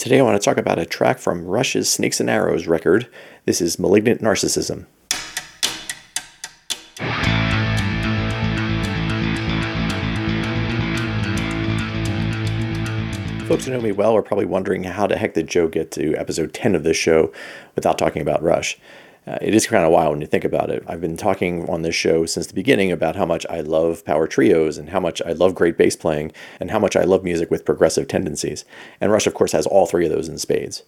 Today I want to talk about a track from Rush's Snakes and Arrows record. This is Malignant Narcissism. Folks who know me well are probably wondering how the heck did Joe get to episode 10 of this show without talking about Rush. Uh, it is kind of wild when you think about it. I've been talking on this show since the beginning about how much I love power trios and how much I love great bass playing and how much I love music with progressive tendencies. And Rush, of course, has all three of those in spades.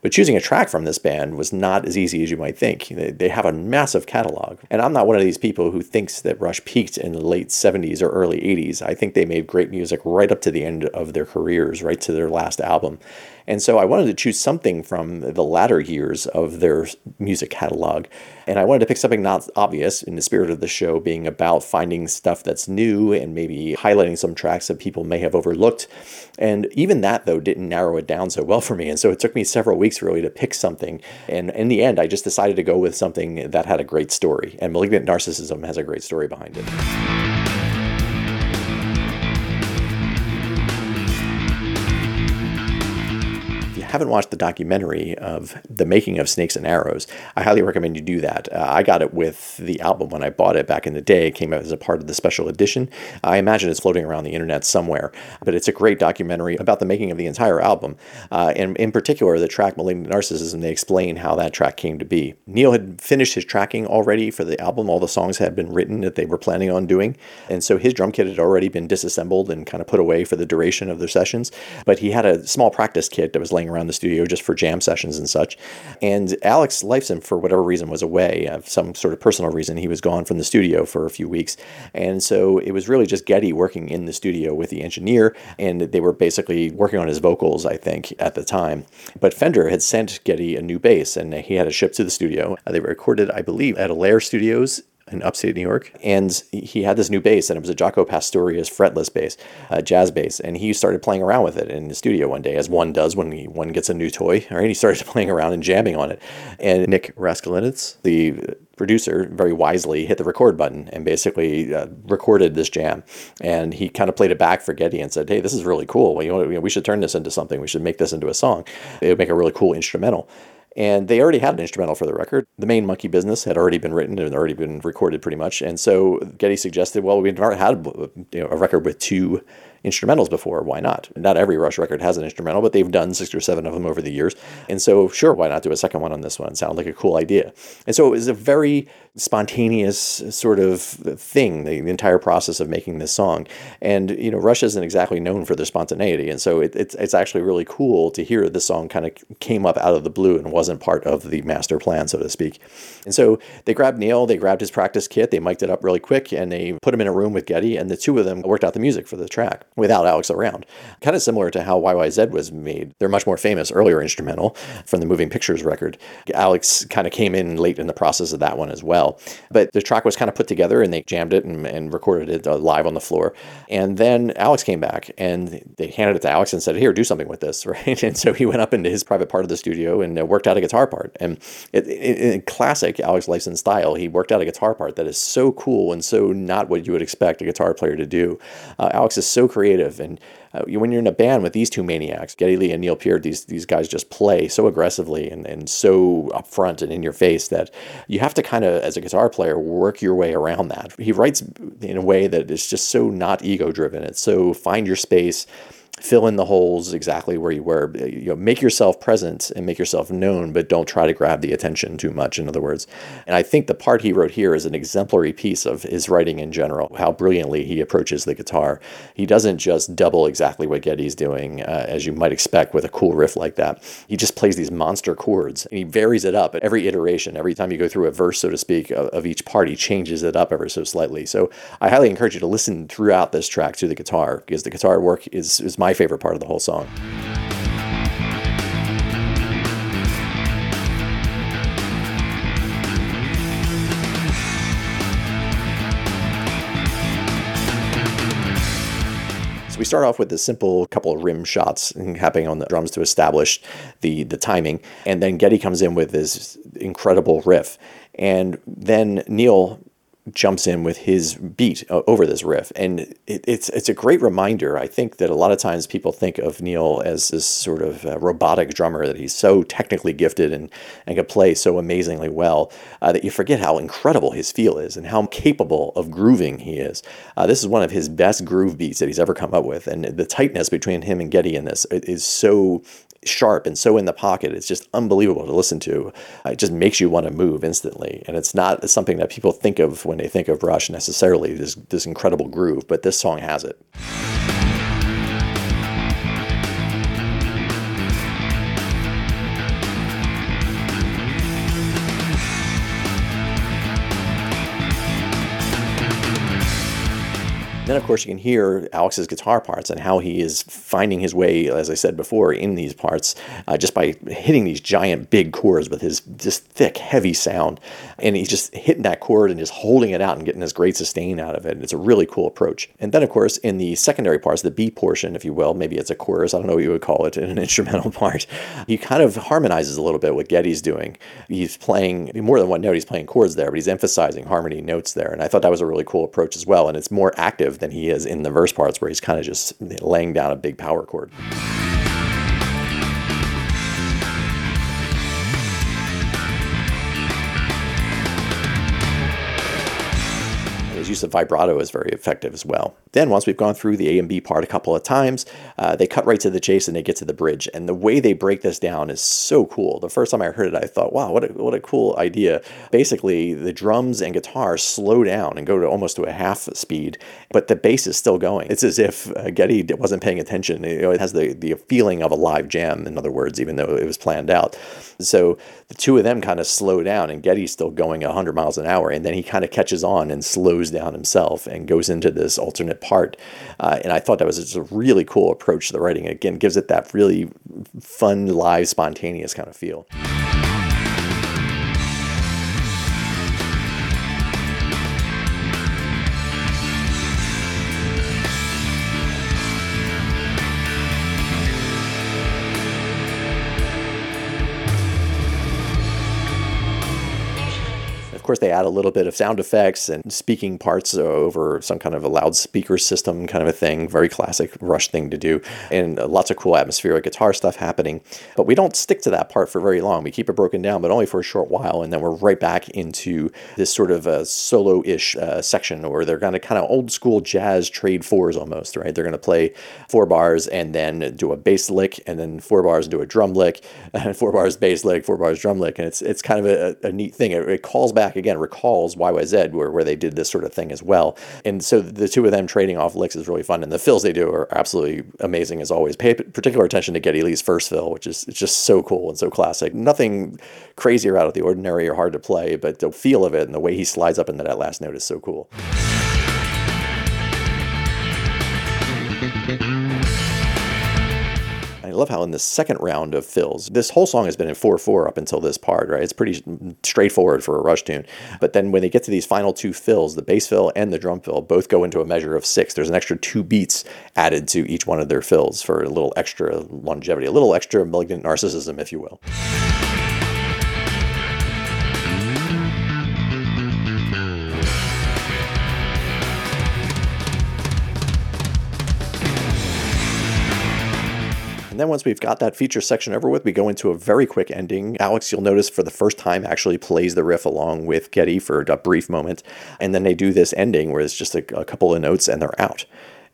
But choosing a track from this band was not as easy as you might think. They have a massive catalog. And I'm not one of these people who thinks that Rush peaked in the late 70s or early 80s. I think they made great music right up to the end of their careers, right to their last album. And so I wanted to choose something from the latter years of their music catalog. And I wanted to pick something not obvious in the spirit of the show being about finding stuff that's new and maybe highlighting some tracks that people may have overlooked. And even that, though, didn't narrow it down so well for me. And so it took me several weeks really to pick something. And in the end, I just decided to go with something that had a great story. And Malignant Narcissism has a great story behind it. Haven't watched the documentary of the making of Snakes and Arrows, I highly recommend you do that. Uh, I got it with the album when I bought it back in the day. It came out as a part of the special edition. I imagine it's floating around the internet somewhere, but it's a great documentary about the making of the entire album. Uh, and in particular, the track Malignant Narcissism, they explain how that track came to be. Neil had finished his tracking already for the album. All the songs had been written that they were planning on doing. And so his drum kit had already been disassembled and kind of put away for the duration of the sessions. But he had a small practice kit that was laying around the studio just for jam sessions and such. And Alex Lifeson, for whatever reason, was away. Uh, some sort of personal reason, he was gone from the studio for a few weeks. And so it was really just Geddy working in the studio with the engineer, and they were basically working on his vocals, I think, at the time. But Fender had sent Geddy a new bass, and he had it shipped to the studio. Uh, they recorded, I believe, at Allaire Studios in upstate New York. And he had this new bass, and it was a Jaco Pastorius fretless bass, a jazz bass. And he started playing around with it in the studio one day, as one does when he, one gets a new toy. Right? He started playing around and jamming on it. And Nick Raskulinecz, the producer, very wisely hit the record button and basically uh, recorded this jam. And he kind of played it back for Geddy and said, "Hey, this is really cool. Well, you know, we should turn this into something. We should make this into a song. It would make a really cool instrumental." And they already had an instrumental for the record. The main Monkey Business had already been written and already been recorded pretty much. And so Geddy suggested, well, we've never had you know, a record with two instrumentals before. Why not? Not every Rush record has an instrumental, but they've done six or seven of them over the years. And so, sure, why not do a second one on this one? It sounded like a cool idea. And so it was a very spontaneous sort of thing, the, the entire process of making this song. And, you know, Rush isn't exactly known for their spontaneity. And so it, it's, it's actually really cool to hear this song kind of came up out of the blue and wasn't part of the master plan, so to speak. And so they grabbed Neil, they grabbed his practice kit, they mic'd it up really quick, and they put him in a room with Geddy, and the two of them worked out the music for the track without Alex around. Kind of similar to how YYZ was made. They're much more famous earlier instrumental from the Moving Pictures record. Alex kind of came in late in the process of that one as well. But the track was kind of put together and they jammed it and, and recorded it uh, live on the floor. And then Alex came back and they handed it to Alex and said, Here, do something with this, right? And so he went up into his private part of the studio and uh, worked out a guitar part. And it, it, in classic Alex Lifeson style, he worked out a guitar part that is so cool and so not what you would expect a guitar player to do. Uh, Alex is so creative and uh, when you're in a band with these two maniacs, Geddy Lee and Neil Peart, these these guys just play so aggressively and, and so upfront and in your face that you have to kind of, as a guitar player, work your way around that. He writes in a way that is just so not ego driven. It's so find your space fill in the holes exactly where you were. You know, make yourself present and make yourself known, but don't try to grab the attention too much, in other words. And I think the part he wrote here is an exemplary piece of his writing in general, how brilliantly he approaches the guitar. He doesn't just double exactly what Geddy's doing, uh, as you might expect with a cool riff like that. He just plays these monster chords and he varies it up at every iteration. Every time you go through a verse, so to speak, of, of each part, he changes it up ever so slightly. So I highly encourage you to listen throughout this track to the guitar because the guitar work is, is my my favorite part of the whole song. So we start off with a simple couple of rim shots happening on the drums to establish the the timing, and then Geddy comes in with this incredible riff, and then Neil jumps in with his beat uh, over this riff, and it, it's it's a great reminder. I think that a lot of times people think of Neil as this sort of uh, robotic drummer that he's so technically gifted and and can play so amazingly well uh, that you forget how incredible his feel is and how capable of grooving he is. Uh, this is one of his best groove beats that he's ever come up with, and the tightness between him and Geddy in this is so sharp and so in the pocket. It's just unbelievable to listen to. It just makes you want to move instantly. And it's not something that people think of when they think of Rush necessarily, this, this incredible groove, but this song has it. Then, of course, you can hear Alex's guitar parts and how he is finding his way, as I said before, in these parts uh, just by hitting these giant big chords with his just thick, heavy sound. And he's just hitting that chord and just holding it out and getting this great sustain out of it. It's a really cool approach. And then, of course, in the secondary parts, the B portion, if you will, maybe it's a chorus, I don't know what you would call it in an instrumental part, he kind of harmonizes a little bit what Geddy's doing. He's playing more than one note, he's playing chords there, but he's emphasizing harmony notes there. And I thought that was a really cool approach as well. And it's more active than he is in the verse parts where he's kind of just laying down a big power chord. Use of vibrato is very effective as well. Then, once we've gone through the A and B part a couple of times, uh, they cut right to the chase and they get to the bridge. And the way they break this down is so cool. The first time I heard it, I thought, wow, what a, what a cool idea. Basically, the drums and guitar slow down and go to almost to a half speed, but the bass is still going. It's as if uh, Geddy wasn't paying attention. You know, it has the, the feeling of a live jam, in other words, even though it was planned out. So the two of them kind of slow down, and Geddy's still going 100 miles an hour, and then he kind of catches on and slows down himself and goes into this alternate part. Uh, and I thought that was just a really cool approach to the writing. Again, gives it that really fun, live, spontaneous kind of feel. Course, they add a little bit of sound effects and speaking parts over some kind of a loudspeaker system kind of a thing. Very classic Rush thing to do. And lots of cool atmospheric guitar stuff happening. But we don't stick to that part for very long. We keep it broken down, but only for a short while. And then we're right back into this sort of a solo ish uh, section or they're going to kind of old school jazz trade fours almost, right? They're going to play four bars and then do a bass lick, and then four bars and do a drum lick, and four bars bass lick, four bars drum lick. And it's, it's kind of a, a neat thing. It, it calls back again recalls YYZ, where, where they did this sort of thing as well. And so the two of them trading off licks is really fun. And the fills they do are absolutely amazing as always. Pay particular attention to Geddy Lee's first fill, which is it's just so cool and so classic. Nothing crazy or out of the ordinary or hard to play, but the feel of it and the way he slides up into that last note is so cool. Love how in the second round of fills, this whole song has been in 4 4 up until this part, right? It's pretty straightforward for a rush tune. But then when they get to these final two fills, the bass fill and the drum fill both go into a measure of six. There's an extra two beats added to each one of their fills for a little extra longevity, a little extra malignant narcissism, if you will. And then once we've got that feature section over with, we go into a very quick ending. Alex, you'll notice for the first time, actually plays the riff along with Geddy for a brief moment. And then they do this ending where it's just a, a couple of notes and they're out.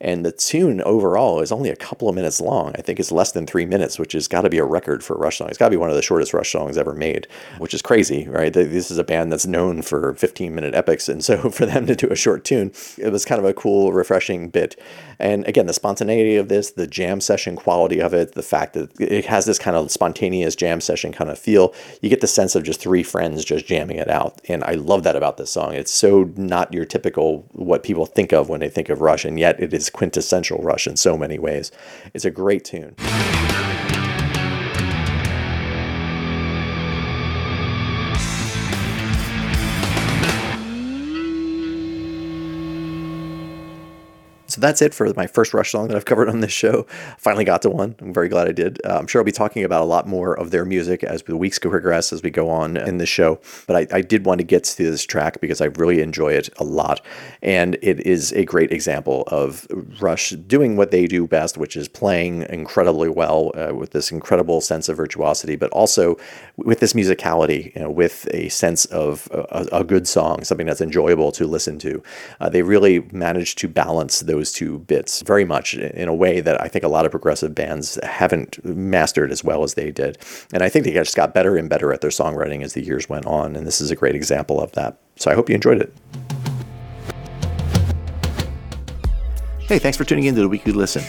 And the tune overall is only a couple of minutes long. I think it's less than three minutes, which has got to be a record for a Rush song. It's got to be one of the shortest Rush songs ever made, which is crazy, right? This is a band that's known for 15 minute epics. And so for them to do a short tune, it was kind of a cool, refreshing bit. And again, the spontaneity of this, the jam session quality of it, the fact that it has this kind of spontaneous jam session kind of feel, you get the sense of just three friends just jamming it out. And I love that about this song. It's so not your typical what people think of when they think of Rush, and yet it is quintessential Rush in so many ways. It's a great tune. That's it for my first Rush song that I've covered on this show. Finally got to one. I'm very glad I did. Uh, I'm sure I'll be talking about a lot more of their music as the weeks progress as we go on in the show. But I, I did want to get to this track because I really enjoy it a lot. And it is a great example of Rush doing what they do best, which is playing incredibly well uh, with this incredible sense of virtuosity, but also with this musicality, you know, with a sense of a, a good song, something that's enjoyable to listen to. Uh, they really managed to balance those two bits very much in a way that I think a lot of progressive bands haven't mastered as well as they did. And I think they just got better and better at their songwriting as the years went on. And this is a great example of that. So I hope you enjoyed it. Hey, thanks for tuning in to the Weekly Listen.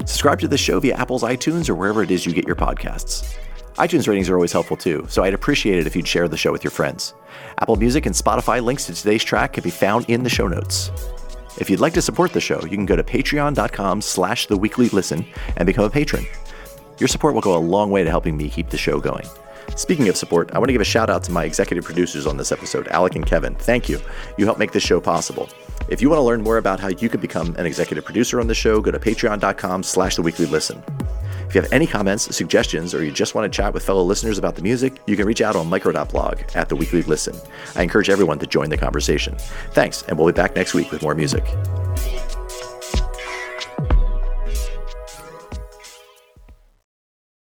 Subscribe to the show via Apple's iTunes or wherever it is you get your podcasts. iTunes ratings are always helpful too, so I'd appreciate it if you'd share the show with your friends. Apple Music and Spotify links to today's track can be found in the show notes. If you'd like to support the show, you can go to patreon.com slash the weekly listen and become a patron. Your support will go a long way to helping me keep the show going. Speaking of support, I want to give a shout out to my executive producers on this episode, Alec and Kevin. Thank you. You help make this show possible. If you want to learn more about how you can become an executive producer on the show, go to patreon.com slash the weekly listen. If you have any comments, suggestions, or you just want to chat with fellow listeners about the music, you can reach out on micro.blog at the weekly listen. I encourage everyone to join the conversation. Thanks, and we'll be back next week with more music.